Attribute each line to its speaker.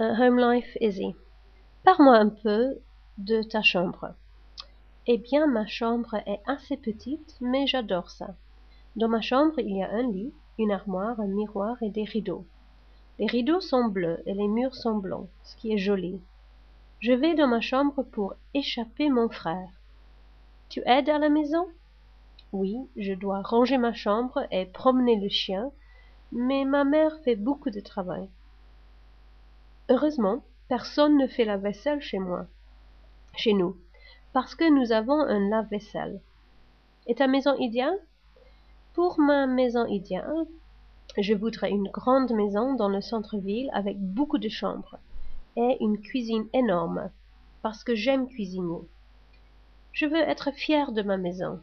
Speaker 1: Home Life Easy. Parle-moi un peu de ta chambre. Eh bien, ma chambre est assez petite, mais j'adore ça. Dans ma chambre, il y a un lit, une armoire, un miroir et des rideaux. Les rideaux sont bleus et les murs sont blancs, ce qui est joli. Je vais dans ma chambre pour échapper mon frère. Tu aides à la maison? Oui, je dois ranger ma chambre et promener le chien, mais ma mère fait beaucoup de travail. Heureusement, personne ne fait la vaisselle chez moi, chez nous, parce que nous avons un lave-vaisselle. Et ta maison idéale? Pour ma maison idéale, je voudrais une grande maison dans le centre-ville avec beaucoup de chambres et une cuisine énorme, parce que j'aime cuisiner. Je veux être fière de ma maison